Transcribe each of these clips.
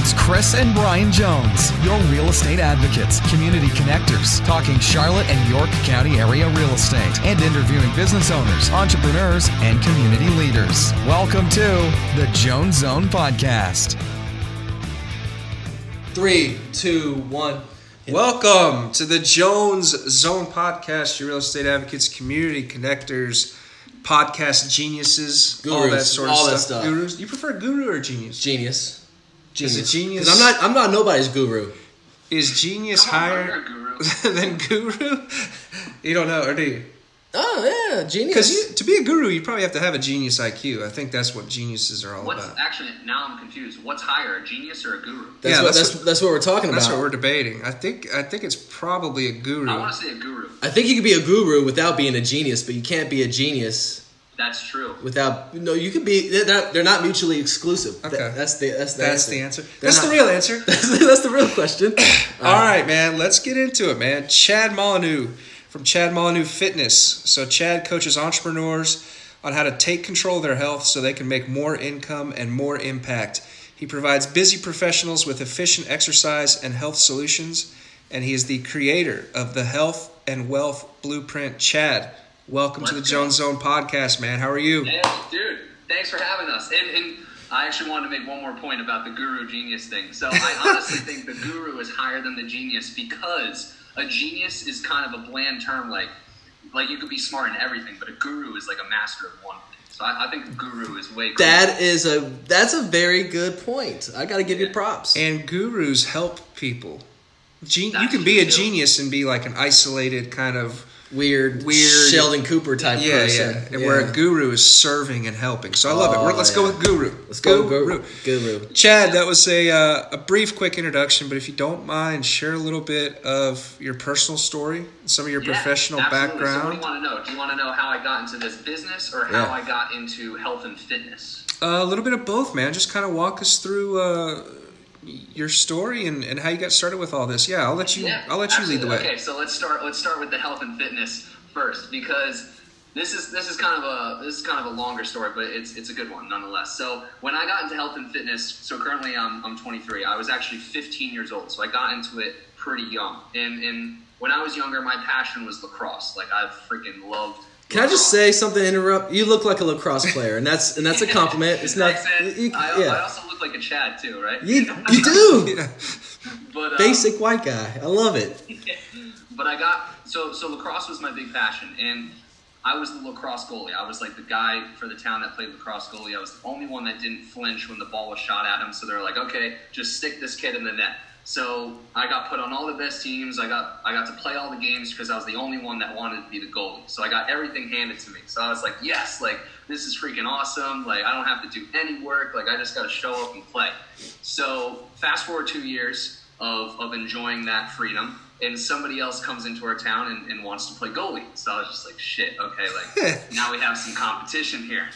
It's Chris and Brian Jones, your real estate advocates, community connectors, talking Charlotte and York County area real estate and interviewing business owners, entrepreneurs, and community leaders. Welcome to the Jones Zone Podcast. Three, two, one. Welcome to the Jones Zone Podcast, your real estate advocates, community connectors, podcast geniuses, all Gurus, that sort of all stuff. that stuff. Gurus. You prefer guru or genius? Genius. Is it genius? 'Cause I'm not. I'm not nobody's guru. Is genius on, higher guru. than guru? you don't know, or do you? Oh yeah, genius. Because to be a guru, you probably have to have a genius IQ. I think that's what geniuses are all What's about. actually now I'm confused. What's higher, a genius or a guru? that's, yeah, what, that's that's, that's what we're talking That's about. That's what we're debating. I think I think it's probably a guru. I want to say a guru. I think you could be a guru without being a genius, but you can't be a genius That's true. without. No, you can be. They're not, they're not mutually exclusive. That- Okay. that's the that's the That's answer. the answer. They're That's the real answer. that's, the, that's the real question. All right, man. Let's get into it, man. Chad Molyneux from Chad Molyneux Fitness. So Chad coaches entrepreneurs on how to take control of their health so they can make more income and more impact. He provides busy professionals with efficient exercise and health solutions, and he is the creator of the Health and Wealth Blueprint. Chad, welcome to the go. Jones Zone podcast, man. How are you? Hey, dude, thanks for having us. And, and I actually wanted to make one more point about the guru genius thing. So I honestly think the guru is higher than the genius because a genius is kind of a bland term. Like, like you could be smart in everything, but a guru is like a master of one thing. So I, I think guru is way. cooler. That is a that's a very good point. I got to give you props. And gurus help people. Gen- you can be a true, genius and be like an isolated kind of weird, Weird- Sheldon Cooper type yeah, person. yeah. And Where a guru is serving and helping. So I love it. Oh, We're, let's go with guru. Let's go guru. Guru. Chad, that was a uh, a brief, quick introduction. But if you don't mind, share a little bit of your personal story, some of your Yeah, professional absolutely. So what do background. you want to know? Do you want to know how I got into this business or how Yeah. I got into health and fitness? Uh, a little bit of both, man. Just kind of walk us through uh, your story and, and how you got started with all this. Yeah, I'll let you. Yeah, I'll let you lead the way. Okay, so let's start. Let's start with the health and fitness first because this is this is kind of a this is kind of a longer story, but it's it's a good one nonetheless. So when I got into health and fitness, so currently I'm I'm 23. I was actually 15 years old, so I got into it pretty young. And and when I was younger, my passion was lacrosse. Like I freaking loved. Can I just say something? to Interrupt. You look like a lacrosse player, and that's and that's a compliment. It's not. Thanks, man. you- I, I yeah, also look like a Chad too, right? you you do. Yeah. but, um, Basic white guy. I love it. but I got so so lacrosse was my big passion, and I was the lacrosse goalie. I was like the guy for the town that played lacrosse goalie. I was the only one that didn't flinch when the ball was shot at him. So they're like, okay, just stick this kid in the net. So I got put on all the best teams. I got I got to play all the games because I was the only one that wanted to be the goalie. So I got everything handed to me. So I was like, yes, like this is freaking awesome. Like I don't have to do any work. Like I just got to show up and play. So fast forward two years of, of enjoying that freedom, and somebody else comes into our town and, and wants to play goalie. So I was just like, shit, okay, like now we have some competition here.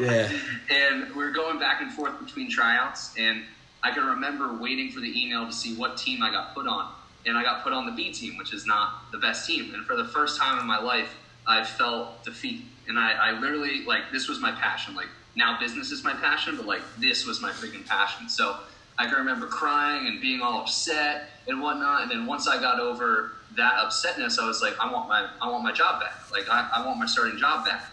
Yeah. and we are going back and forth between tryouts, and I can remember waiting for the email to see what team I got put on. And I got put on the B team, which is not the best team. And for the first time in my life, I felt defeat. And I, I literally, like, this was my passion. Like, now business is my passion, but, like, this was my freaking passion. So I can remember crying and being all upset and whatnot. And then once I got over that upsetness, I was like, I want my, I want my job back. Like, I, I want my starting job back.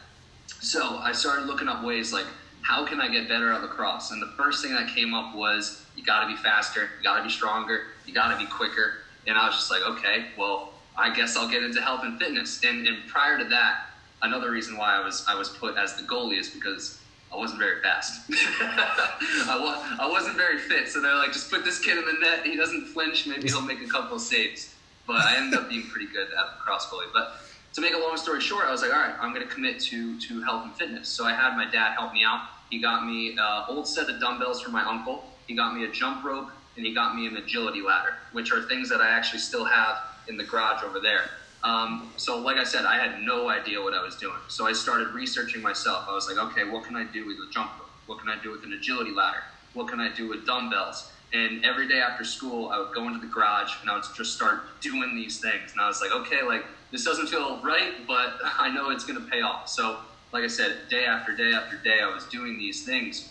So I started looking up ways like how can I get better at lacrosse? And the first thing that came up was you got to be faster, you got to be stronger, you got to be quicker. And I was just like, okay, well, I guess I'll get into health and fitness. And, and prior to that, another reason why I was I was put as the goalie is because I wasn't very fast. I, wa- I wasn't very fit. So they're like, just put this kid in the net. He doesn't flinch. Maybe he'll make a couple saves. But I ended up being pretty good at lacrosse goalie. But to make a long story short, I was like, all right, I'm going to commit to to health and fitness. So I had my dad help me out. He got me an old set of dumbbells from my uncle. He got me a jump rope, and he got me an agility ladder, which are things that I actually still have in the garage over there. Um, so, like I said, I had no idea what I was doing. So I started researching myself. I was like, okay, what can I do with a jump rope? What can I do with an agility ladder? What can I do with dumbbells? And every day after school, I would go into the garage and I would just start doing these things. And I was like, okay, like this doesn't feel right, but I know it's going to pay off. So, like I said, day after day after day, I was doing these things.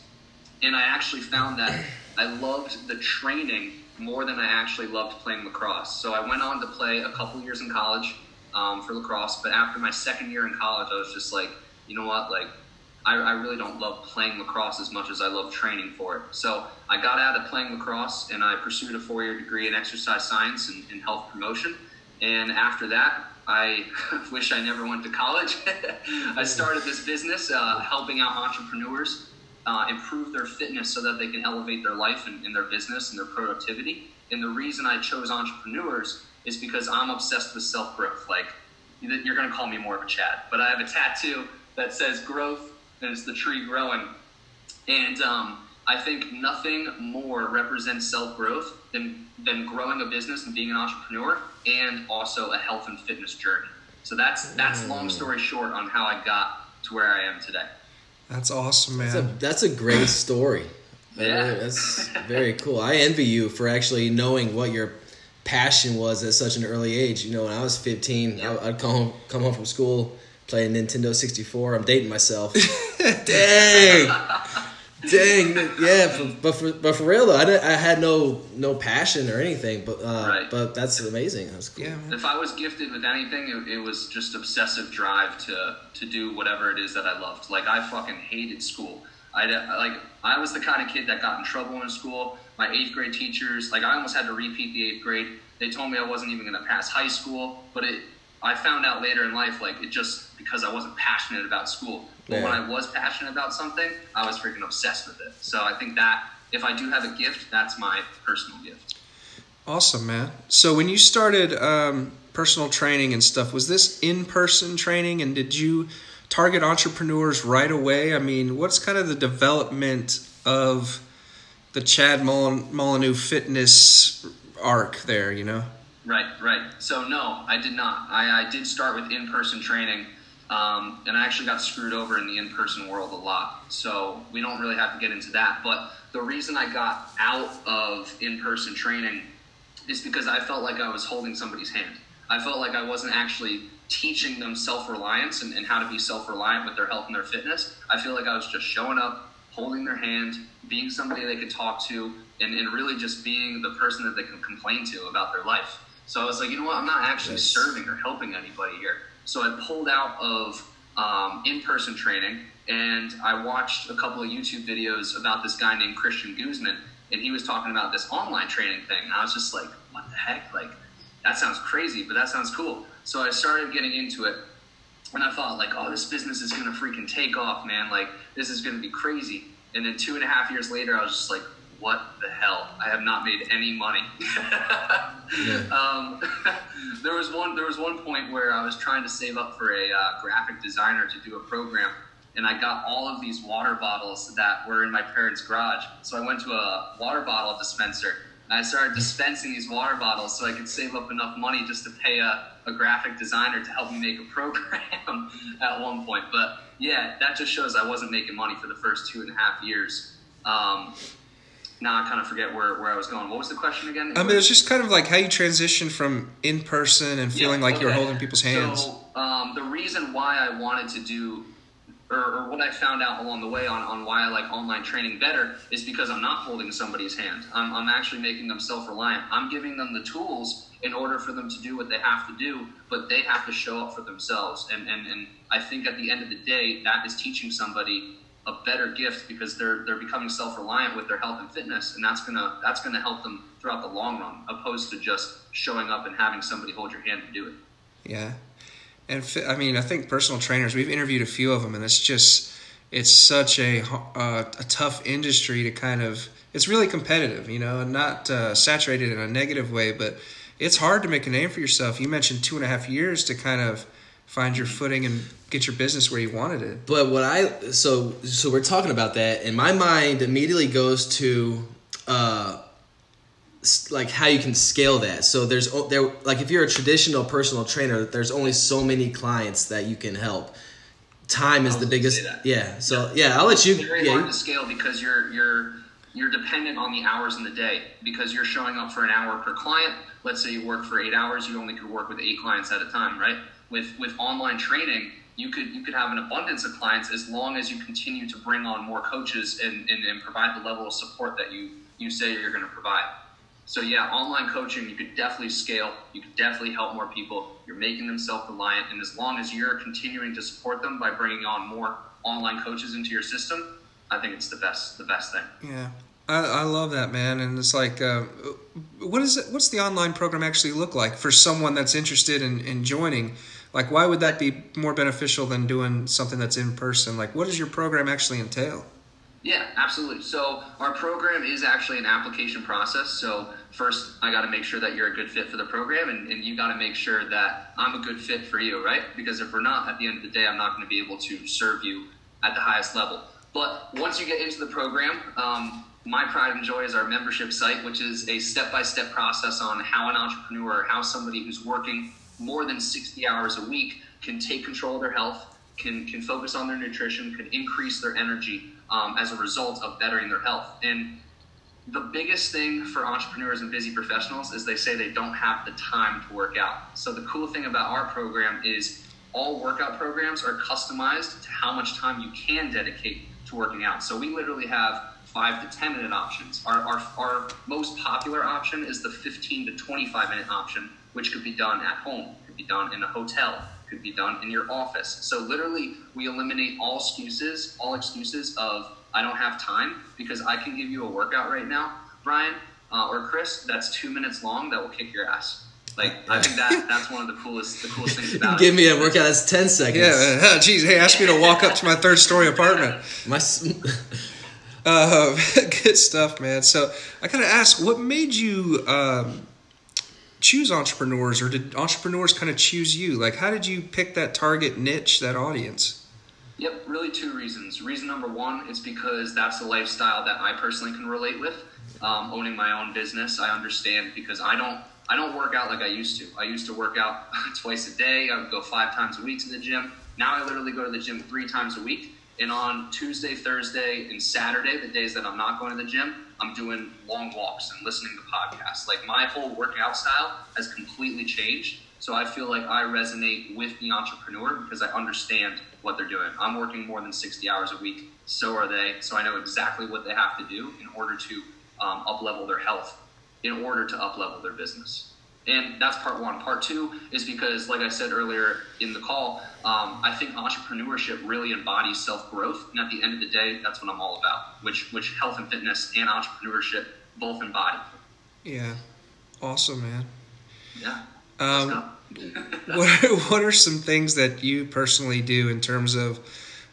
And I actually found that I loved the training more than I actually loved playing lacrosse. So I went on to play a couple years in college um, for lacrosse, but after my second year in college, I was just like, you know what, like. I, I really don't love playing lacrosse as much as I love training for it. So I got out of playing lacrosse and I pursued a four year degree in exercise science and, and health promotion. And after that, I wish I never went to college. I started this business uh, helping out entrepreneurs uh, improve their fitness so that they can elevate their life and, and, their business and their productivity. And the reason I chose entrepreneurs is because I'm obsessed with self growth. Like, you're going to call me more of a Chad, but I have a tattoo that says growth and it's the tree growing. And um, I think nothing more represents self growth than, than growing a business and being an entrepreneur and also a health and fitness journey. So that's that's mm. long story short on how I got to where I am today. That's awesome, man. That's a, that's a great story. Yeah. That's very cool. I envy you for actually knowing what your passion was at such an early age. You know, when I was 15, I, would come home, come home from school, play Nintendo 64. I'm dating myself. Dang. Dang, yeah, for, but for but for real though, I, did, I had no no passion or anything, but uh, Right. but that's amazing. That's cool. Yeah. If I was gifted with anything, it, it was just obsessive drive to to do whatever it is that I loved. Like I fucking hated school. I like I was the kind of kid that got in trouble in school. My eighth grade teachers, like I almost had to repeat the eighth grade. They told me I wasn't even going to pass high school, but it. I found out later in life, like it just because I wasn't passionate about school. But when I was passionate about something, I was freaking obsessed with it. So I think that if I do have a gift, that's my personal gift. Awesome, man. So when you started um, personal training and stuff, was this in-person training, and did you target entrepreneurs right away? I mean, what's kind of the development of the Chad Molyn- Molyneux fitness arc there? You know. Right, right. So no, I did not. I, I did start with in-person training, um, and I actually got screwed over in the in-person world a lot. So we don't really have to get into that. But the reason I got out of in-person training is because I felt like I was holding somebody's hand. I felt like I wasn't actually teaching them self-reliance and, and how to be self-reliant with their health and their fitness. I feel like I was just showing up, holding their hand, being somebody they could talk to, and, and really just being the person that they can complain to about their life. So I was like, you know what? I'm not actually serving or helping anybody here. So I pulled out of um, in-person training and I watched a couple of YouTube videos about this guy named Christian Guzman, and he was talking about this online training thing. And I was just like, what the heck? Like, that sounds crazy, but that sounds cool. So I started getting into it, and I thought like, oh, this business is gonna freaking take off, man. Like, this is gonna be crazy. And then two and a half years later, I was just like, what the hell? I have not made any money. um, there was one. There was one point where I was trying to save up for a uh, graphic designer to do a program, and I got all of these water bottles that were in my parents' garage. So I went to a water bottle dispenser and I started dispensing these water bottles so I could save up enough money just to pay a, a graphic designer to help me make a program at one point. But yeah, that just shows I wasn't making money for the first two and a half years. Um, now I kind of forget where, where I was going. What was the question again? I mean, it was just kind of like how you transition from in person and feeling Yeah, like you're holding people's hands. So um, the reason why I wanted to do, or, or what I found out along the way on, on why I like online training better is because I'm not holding somebody's hand. I'm, I'm actually making them self reliant. I'm giving them the tools in order for them to do what they have to do, but they have to show up for themselves. And, and, and I think at the end of the day, that is teaching somebody a better gift because they're they're becoming self reliant with their health and fitness, and that's gonna that's gonna help them throughout the long run, opposed to just showing up and having somebody hold your hand to do it. Yeah, and I mean, I think personal trainers. We've interviewed a few of them, and it's just it's such a uh, a tough industry to kind of. It's really competitive, you know, and not uh, saturated in a negative way, but it's hard to make a name for yourself. You mentioned two and a half years to kind of find your footing and get your business where you wanted it. But what I so so we're talking about that, and my mind immediately goes to uh, like how you can scale that. So there's o- there like if you're a traditional personal trainer, there's only so many clients that you can help. Time is the biggest. Yeah. So yeah, I'll let you. It's very Yeah. hard to scale because you're you're you're dependent on the hours in the day because you're showing up for an hour per client. Let's say you work for eight hours, you only could work with eight clients at a time, right? With with online training, you could you could have an abundance of clients as long as you continue to bring on more coaches and, and, and provide the level of support that you you say you're going to provide. So yeah, online coaching you could definitely scale. You could definitely help more people. You're making them self-reliant, and as long as you're continuing to support them by bringing on more online coaches into your system, I think it's the best the best thing. Yeah, I, I love that man, and it's like, uh, what is it? What's the online program actually look like for someone that's interested in, in joining? Like, why would that be more beneficial than doing something that's in person? Like, what does your program actually entail? Yeah, absolutely. So our program is actually an application process. So first, I got to make sure that you're a good fit for the program, and, and you got to make sure that I'm a good fit for you, right? Because if we're not, at the end of the day, I'm not going to be able to serve you at the highest level. But once you get into the program, um, my pride and joy is our membership site, which is a step-by-step process on how an entrepreneur, how somebody who's working more than 60 hours a week can take control of their health, can can focus on their nutrition, can increase their energy um, as a result of bettering their health. And the biggest thing for entrepreneurs and busy professionals is they say they don't have the time to work out. So the cool thing about our program is all workout programs are customized to how much time you can dedicate to working out. So we literally have five to 10 minute options. Our, our, our most popular option is the 15 to 25 minute option, which could be done at home, could be done in a hotel, could be done in your office. So literally, we eliminate all excuses, all excuses of I don't have time because I can give you a workout right now, Brian uh, or Chris, that's two minutes long that will kick your ass. Like I think that that's one of the coolest the coolest things about Give it. me a workout that's ten seconds. Yeah, geez, hey, ask me to walk up to my third story apartment. My Uh, good stuff, man. So I gotta ask, what made you um, choose entrepreneurs, or did entrepreneurs kind of choose you? Like, how did you pick that target niche, that audience? Yep, really two reasons. Reason number one is because that's the lifestyle that I personally can relate with. Um, owning my own business, I understand because I don't I don't work out like I used to. I used to work out twice a day. I would go five times a week to the gym. Now I literally go to the gym three times a week. And on Tuesday, Thursday, and Saturday, the days that I'm not going to the gym, I'm doing long walks and listening to podcasts. Like my whole workout style has completely changed. So I feel like I resonate with the entrepreneur because I understand what they're doing. I'm working more than 60 hours a week. So are they. So I know exactly what they have to do in order to um, up level their health, in order to up level their business. And that's part one. Part two is because, like I said earlier in the call, um, I think entrepreneurship really embodies self growth. And at the end of the day, that's what I'm all about, which, which health and fitness and entrepreneurship both embody. Yeah, awesome, man. Yeah. Um, what what are some things that you personally do in terms of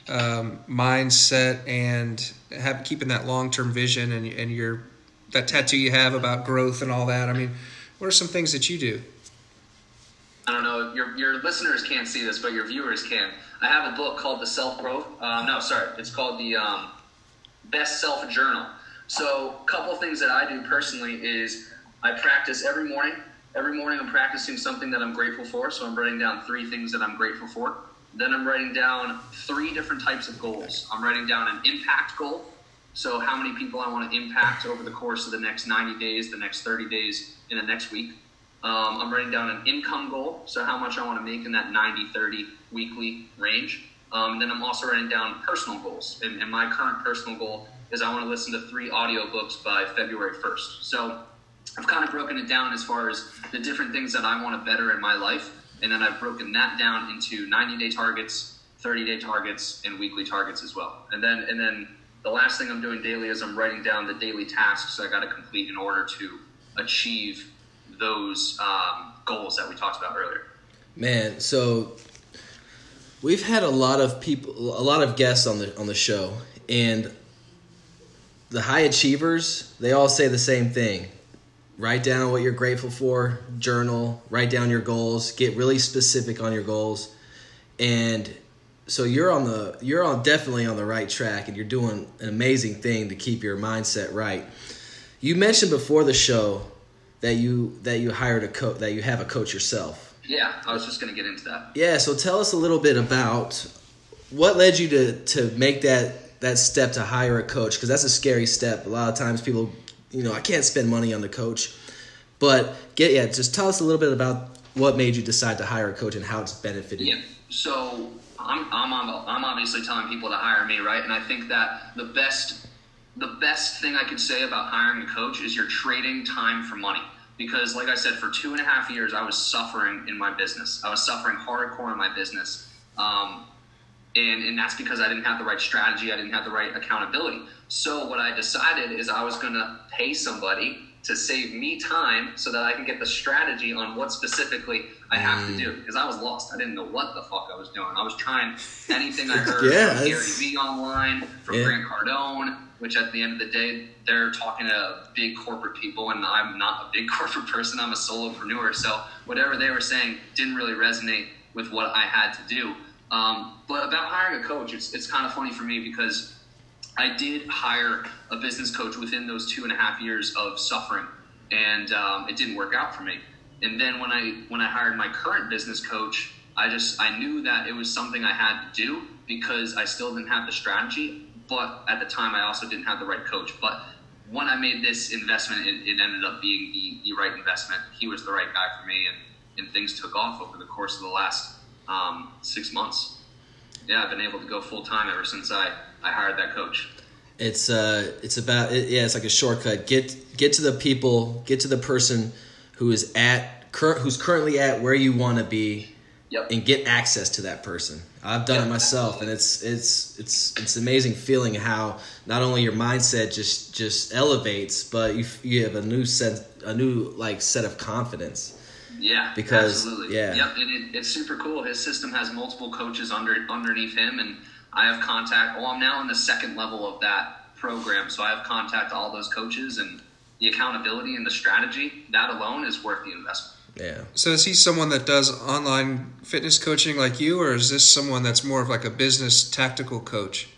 um, mindset and have, keeping that long term vision and and your that tattoo you have about growth and all that? I mean, what are some things that you do? I don't know, your, your listeners can't see this, but your viewers can. I have a book called The Self Growth. Uh, no, sorry, it's called the um, Best Self Journal. So, a couple things that I do personally is I practice every morning. Every morning, I'm practicing something that I'm grateful for. So, I'm writing down three things that I'm grateful for. Then, I'm writing down three different types of goals. I'm writing down an impact goal. So, how many people I want to impact over the course of the next 90 days, the next 30 days, in the next week. Um, I'm writing down an income goal, so how much I want to make in that 90 30 weekly range. Um, then I'm also writing down personal goals. And, and my current personal goal is I want to listen to three audiobooks by February 1st. So I've kind of broken it down as far as the different things that I want to better in my life. And then I've broken that down into 90 day targets, 30 day targets, and weekly targets as well. And then, and then the last thing I'm doing daily is I'm writing down the daily tasks I got to complete in order to achieve those um, goals that we talked about earlier. Man, so we've had a lot of people, a lot of guests on the on the show, and the high achievers, they all say the same thing. Write down what you're grateful for, journal, write down your goals, get really specific on your goals. And so you're on the you're on definitely on the right track and you're doing an amazing thing to keep your mindset right. You mentioned before the show that you that you hired a coach that you have a coach yourself. Yeah, I was just going to get into that. Yeah, so tell us a little bit about what led you to to make that that step to hire a coach because that's a scary step. A lot of times people, you know, I can't spend money on the coach. But get yeah, just tell us a little bit about what made you decide to hire a coach and how it's benefited. Yeah. So I'm I'm I'm obviously telling people to hire me, right? And I think that the best the best thing I could say about hiring a coach is you're trading time for money. Because, like I said, for two and a half years, I was suffering in my business. I was suffering hardcore in my business. Um, and, and that's because I didn't have the right strategy, I didn't have the right accountability. So, what I decided is I was going to pay somebody to save me time so that I can get the strategy on what specifically I have to do. Because I was lost. I didn't know what the fuck I was doing. I was trying anything I heard Yeah, from Gary Vee online, from Yeah. Grant Cardone, which at the end of the day, they're talking to big corporate people, and I'm not a big corporate person. I'm a solopreneur. So whatever they were saying didn't really resonate with what I had to do. Um, but about hiring a coach, it's, it's kind of funny for me because I did hire a business coach within those two and a half years of suffering, and um, it didn't work out for me. And then when I when I hired my current business coach, I just I knew that it was something I had to do because I still didn't have the strategy, but at the time I also didn't have the right coach. But when I made this investment, it, it ended up being the, the right investment. He was the right guy for me, and, and things took off over the course of the last um, six months. Yeah, I've been able to go full time ever since I, I hired that coach. It's uh, it's about it, yeah, it's like a shortcut. Get get to the people, get to the person who is at cur- who's currently at where you want to be, Yep. and get access to that person. I've done Yeah, it myself, and it's it's it's it's an amazing feeling how not only your mindset just just elevates, but you you have a new set a new like set of confidence. Yeah, Because- absolutely. yeah. Yep, and it, it's super cool. His system has multiple coaches under underneath him, and I have contact. Well, I'm now in the second level of that program, so I have contact to all those coaches, and the accountability and the strategy. That alone is worth the investment. Yeah. So is he someone that does online fitness coaching like you, or is this someone that's more of like a business tactical coach?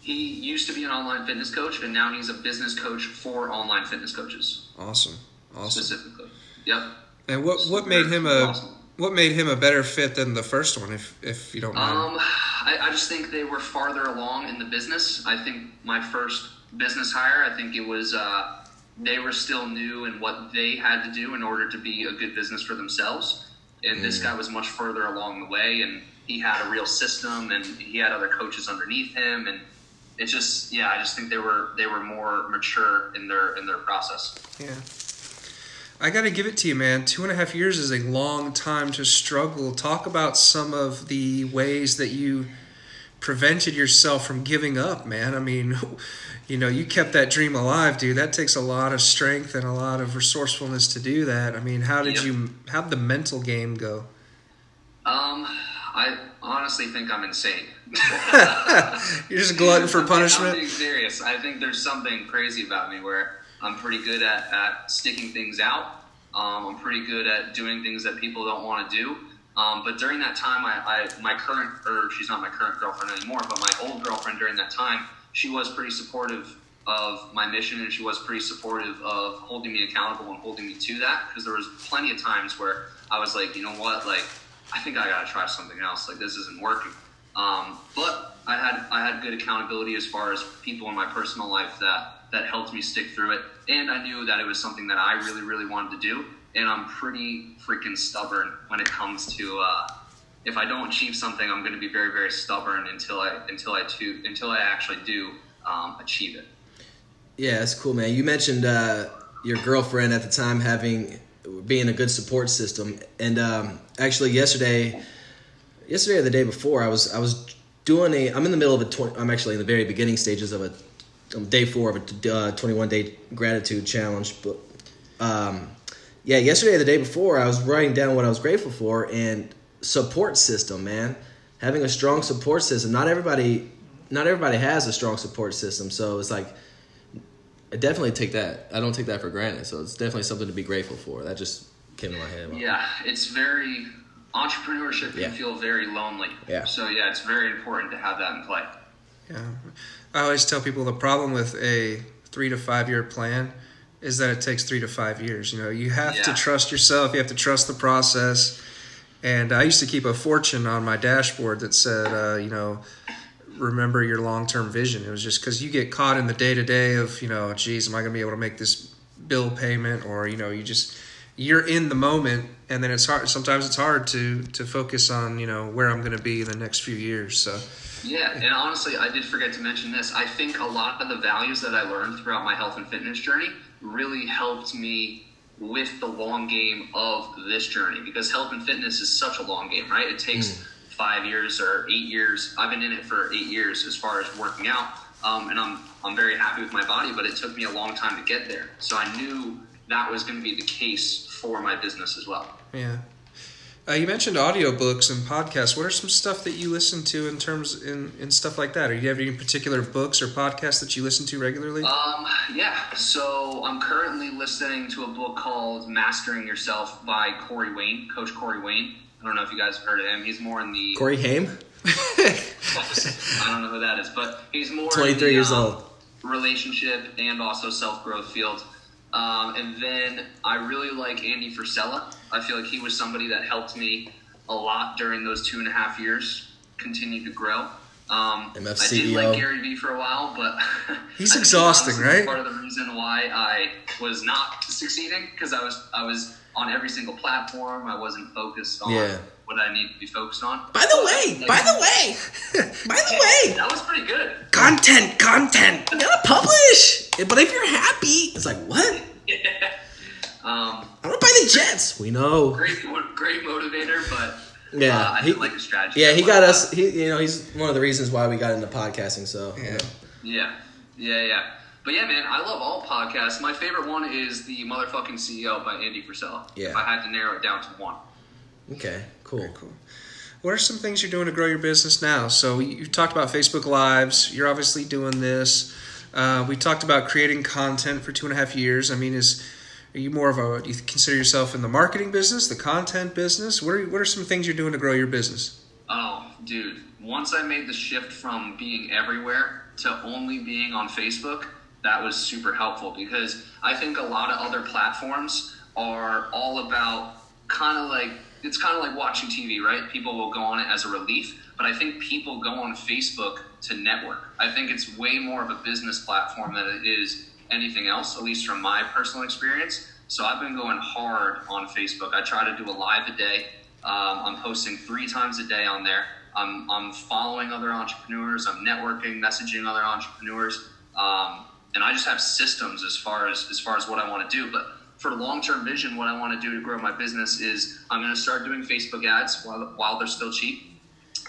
He used to be an online fitness coach, and now he's a business coach for online fitness coaches Awesome, awesome. specifically. Yep. And what what made him a what made him a better fit than the first one? If if you don't mind. Um, I, I just think they were farther along in the business. I think my first business hire, I think it was uh, they were still new in what they had to do in order to be a good business for themselves. And this mm. guy was much further along the way, and he had a real system, and he had other coaches underneath him, and it just yeah, I just think they were they were more mature in their in their process. Yeah. I got to give it to you, man. Two and a half years is a long time to struggle. Talk about some of the ways that you prevented yourself from giving up, man. I mean, you know, you kept that dream alive, dude. That takes a lot of strength and a lot of resourcefulness to do that. I mean, how did Yep. you, how'd the mental game go? Um, I honestly think I'm insane. You're just glutton for punishment. I'm being serious. I think there's something crazy about me where I'm pretty good at, at sticking things out. Um, I'm pretty good at doing things that people don't want to do. Um, but during that time, I, I my current or she's not my current girlfriend anymore, but my old girlfriend during that time, she was pretty supportive of my mission and she was pretty supportive of holding me accountable and holding me to that because there was plenty of times where I was like, you know what, like I think I gotta try something else. Like this isn't working. Um, but I had I had good accountability as far as people in my personal life that that helped me stick through it, and I knew that it was something that I really really wanted to do. And I'm pretty freaking stubborn when it comes to uh, if I don't achieve something, I'm going to be very very stubborn until I until I to, until I actually do um, achieve it. Yeah, that's cool, man. You mentioned uh, your girlfriend at the time having being a good support system, and um, actually yesterday, yesterday or the day before, I was I was doing a. I'm in the middle of a. 20, I'm actually in the very beginning stages of a um, day four of a uh, 21 day gratitude challenge, but um, yeah, yesterday the day before, I was writing down what I was grateful for and support system, man. Having a strong support system. Not everybody, not everybody has a strong support system, so it's like I definitely take that. I don't take that for granted. So it's definitely something to be grateful for. That just came to my head. Yeah, it's very entrepreneurship Yeah. can feel very lonely. Yeah. So yeah, it's very important to have that in play. Yeah. I always tell people the problem with a three to five year plan is that it takes three to five years. You know, you have to trust yourself, you have to trust the process. And I used to keep a fortune on my dashboard that said, uh, you know, remember your long term vision. It was just because you get caught in the day to day of, you know, geez, am I going to be able to make this bill payment? Or, you know, you just, you're in the moment, and then it's hard. Sometimes it's hard to to focus on you know where I'm going to be in the next few years. So Yeah, and honestly, I did forget to mention this. I think a lot of the values that I learned throughout my health and fitness journey really helped me with the long game of this journey because health and fitness is such a long game, right? It takes five years or eight years. I've been in it for eight years as far as working out, um, and I'm I'm very happy with my body, but it took me a long time to get there. So I knew that was going to be the case for my business as well. Yeah. Uh, you mentioned audiobooks and podcasts. What are some stuff that you listen to in terms in, in stuff like that? Or do you have any particular books or podcasts that you listen to regularly? Um, yeah. So I'm currently listening to a book called Mastering Yourself by Corey Wayne, Coach Corey Wayne. I don't know if you guys have heard of him. He's more in the Corey Haim, I don't know who that is, but he's more in 23 the, years um, old. relationship and also self growth field. Um, and then I really like Andy Frisella. I feel like he was somebody that helped me a lot during those two and a half years, continue to grow. Um, MF I did like Gary Vee for a while, but He's exhausting, right? Part of the reason why I was not succeeding because I was I was on every single platform. I wasn't focused on Yeah. What I needed to be focused on. By the way, by the way, by the way, That was pretty good. content, content. you gotta publish. But if you're happy, it's like what? Um, I want to buy the Jets. We know. great, great motivator, but Yeah, uh, I he- like the strategy. Yeah, he got us. He, you know, he's one of the reasons why we got into podcasting. So you Yeah. know. Yeah, yeah, yeah. But yeah, man, I love all podcasts. My favorite one is the motherfucking CEO by Andy Frisella. Yeah. If I had to narrow it down to one. Okay, cool. Cool. What are some things you're doing to grow your business now? So you you talked about Facebook Lives. You're obviously doing this. Uh, we talked about creating content for two and a half years. I mean, is are you more of a? Do you consider yourself in the marketing business, the content business? What are what are some things you're doing to grow your business? Oh, dude. Once I made the shift from being everywhere to only being on Facebook, that was super helpful because I think a lot of other platforms are all about kind of like it's kind of like watching TV, right? People will go on it as a relief, but I think people go on Facebook to network. I think it's way more of a business platform than it is anything else, at least from my personal experience. So I've been going hard on Facebook. I try to do a live a day. Um, I'm posting three times a day on there. I'm, I'm following other entrepreneurs. I'm networking, messaging other entrepreneurs, um, and I just have systems as far as as far as what I want to do. But for long term vision, what I want to do to grow my business is I'm going to start doing Facebook ads while while they're still cheap,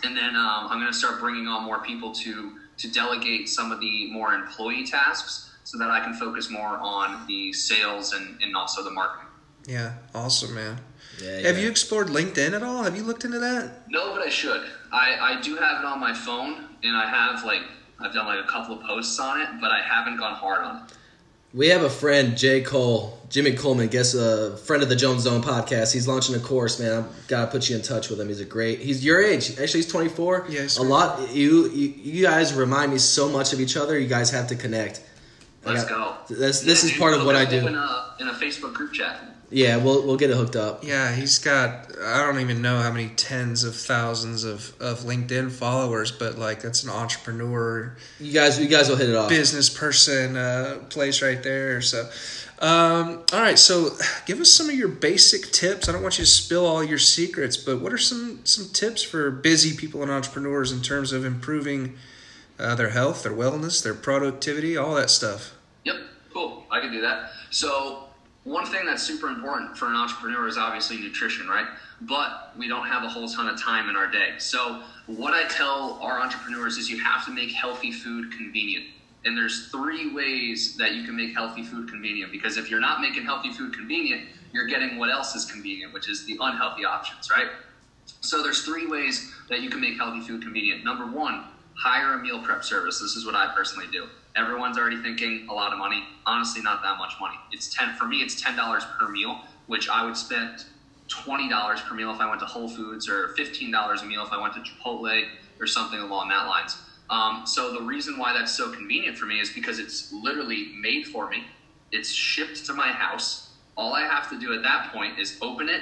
and then um, I'm going to start bringing on more people to to delegate some of the more employee tasks so that I can focus more on the sales and, and also the marketing. Yeah, awesome, man. Yeah, Have yeah. you explored LinkedIn at all? Have you looked into that? No, but I should. I, I do have it on my phone, and I have like I've done like a couple of posts on it, but I haven't gone hard on it. We have a friend, J. Cole, Jimmy Coleman, guess a friend of the Jones Zone podcast. He's launching a course, man. I've got to put you in touch with him. He's a great. He's your age. Actually, he's 24. Yeah, he's a lot. You, you you guys remind me so much of each other. You guys have to connect. Let's got- go. This this Yeah, is dude, part of what I do. In a, in a Facebook group chat. Yeah, we'll we'll get it hooked up. Yeah, he's got I don't even know how many tens of thousands of, of LinkedIn followers, but like that's an entrepreneur You guys you guys will hit it off. business person uh, place right there. So, um, all right. So, give us some of your basic tips. I don't want you to spill all your secrets, but what are some some tips for busy people and entrepreneurs in terms of improving uh, their health, their wellness, their productivity, all that stuff? Yep, cool. I can do that. So, one thing that's super important for an entrepreneur is obviously nutrition, right? But we don't have a whole ton of time in our day. So, what I tell our entrepreneurs is you have to make healthy food convenient. And there's three ways that you can make healthy food convenient because if you're not making healthy food convenient, you're getting what else is convenient, which is the unhealthy options, right? So there's three ways that you can make healthy food convenient. Number one, hire a meal prep service. This is what I personally do. Everyone's already thinking a lot of money. Honestly, not that much money. It's ten for me. It's ten dollars per meal, which I would spend twenty dollars per meal if I went to Whole Foods, or fifteen dollars a meal if I went to Chipotle, or something along that lines. Um, so the reason why that's so convenient for me is because it's literally made for me. It's shipped to my house. All I have to do at that point is open it,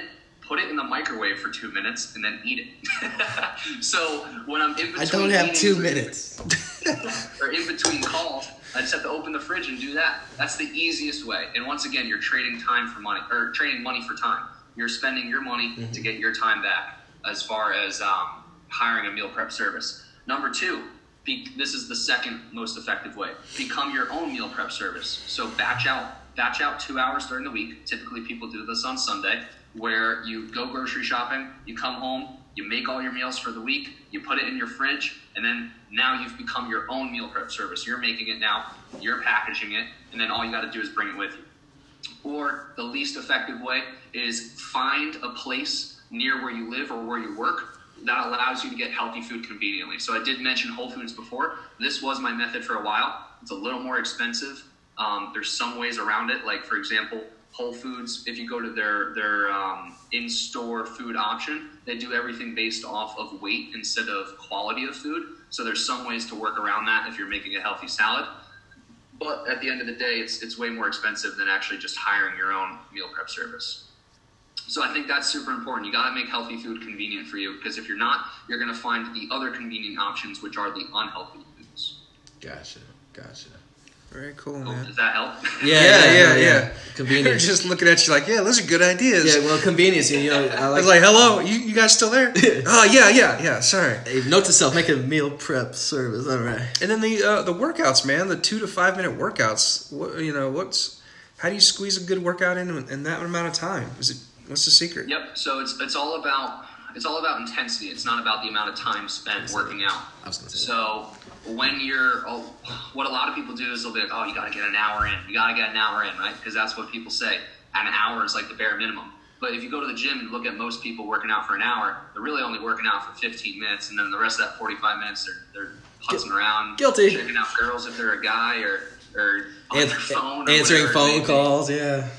put it in the microwave for two minutes, and then eat it. so when I'm in between, I don't have two minutes. or in between calls, I just have to open the fridge and do that. That's the easiest way. And once again, you're trading time for money, or trading money for time. You're spending your money to get your time back as far as um, hiring a meal prep service. Number two, be, this is the second most effective way. Become your own meal prep service. So batch out batch out two hours during the week. Typically, people do this on Sunday, where you go grocery shopping, you come home, you make all your meals for the week, you put it in your fridge, and then now you've become your own meal prep service. You're making it now, you're packaging it, and then all you got to do is bring it with you. Or the least effective way is find a place near where you live or where you work that allows you to get healthy food conveniently. So I did mention Whole Foods before. This was my method for a while. It's a little more expensive. Um, there's some ways around it. Like for example, Whole Foods, if you go to their their um, in-store food option, they do everything based off of weight instead of quality of food. So there's some ways to work around that if you're making a healthy salad. But at the end of the day, it's it's way more expensive than actually just hiring your own meal prep service. So I think that's super important. You got to make healthy food convenient for you because if you're not, you're going to find the other convenient options, which are the unhealthy foods. Gotcha. Gotcha. Very cool, Oh, man. does that help? Yeah, Yeah, yeah, yeah. They're Convenience. just looking at you like, yeah, those are good ideas. Yeah, well, convenience. You know, I I was like, hello, you, you guys still there? oh, yeah, yeah, yeah, sorry. Hey, note to self: make a meal prep service. All right. And then the uh, the workouts, man, the two to five minute workouts. What you know, what's how do you squeeze a good workout in in that amount of time? Is it what's the secret? Yep. So it's it's all about it's all about intensity. It's not about the amount of time spent working out. I was gonna say. So when you're, oh, what a lot of people do is they'll be like, oh, you got to get an hour in. You got to get an hour in, right? Because that's what people say. An hour is like the bare minimum. But if you go to the gym and look at most people working out for an hour, they're really only working out for 15 minutes, and then the rest of that 45 minutes they're they're putzing around, Guilty. checking out girls if they're a guy, or or An- phone, answering phone calls. Yeah.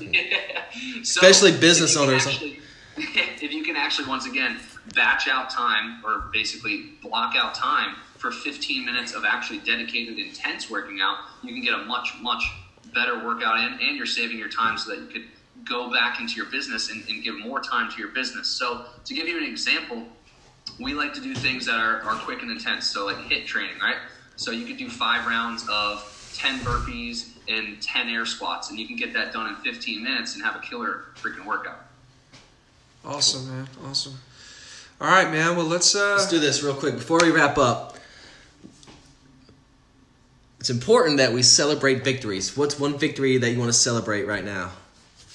So, Especially business owners. actually- if you can actually, once again, batch out time or basically block out time for 15 minutes of actually dedicated, intense working out, you can get a much, much better workout in, and you're saving your time so that you could go back into your business and, and give more time to your business. So, to give you an example, we like to do things that are, are quick and intense. So, like HIIT training, right? So, you could do five rounds of 10 burpees and 10 air squats, and you can get that done in 15 minutes and have a killer freaking workout. Awesome, man. Awesome. All right, man. Well, let's uh Let's do this real quick before we wrap up. It's important that we celebrate victories. What's one victory that you want to celebrate right now?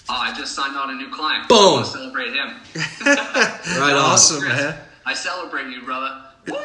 Oh, I just signed on a new client. Boom. I want to celebrate him. Right on. awesome, Chris, man. I celebrate you, brother.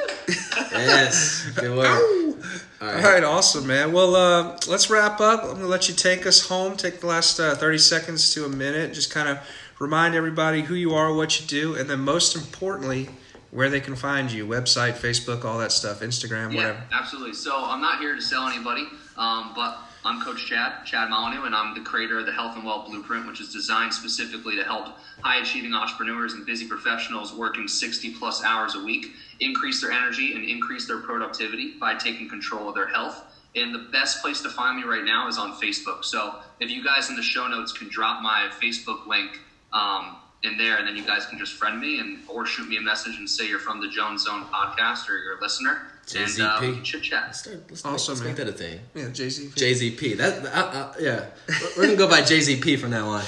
Yes. Good work. All All right. right, awesome, man. Well, uh, let's wrap up. I'm gonna let you take us home. Take the last uh, 30 seconds to a minute. Just kind of remind everybody who you are, what you do, and then most importantly, where they can find you. Website, Facebook, all that stuff, Instagram, Yeah, whatever. absolutely. So I'm not here to sell anybody, um, but I'm Coach Chad, Chad Molyneux, and I'm the creator of the Health and Wealth Blueprint, which is designed specifically to help high achieving entrepreneurs and busy professionals working 60 plus hours a week increase their energy and increase their productivity by taking control of their health. And the best place to find me right now is on Facebook. So if you guys in the show notes can drop my Facebook link um, in there, and then you guys can just friend me and or shoot me a message and say you're from the Jones Zone podcast or you're a listener, and uh, we JZP. can chit chat. Let's start- let's Awesome, make, let's make that a thing. Yeah, Jay Z. JZP. That, uh, uh, yeah. We're- We're gonna go by JZP from now on.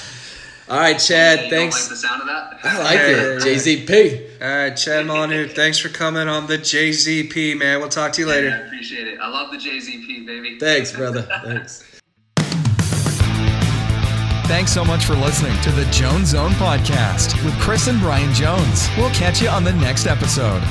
All right, Chad. You Thanks. Don't like the sound of that? I like Yeah, it. yeah, yeah. JZP. All right, Chad Molyneux, thanks for coming on the JZP, man. We'll talk to you later I later. appreciate it. I love the JZP, baby. Thanks, brother. Thanks. Thanks so much for listening to the Jones Zone Podcast with Chris and Brian Jones. We'll catch you on the next episode.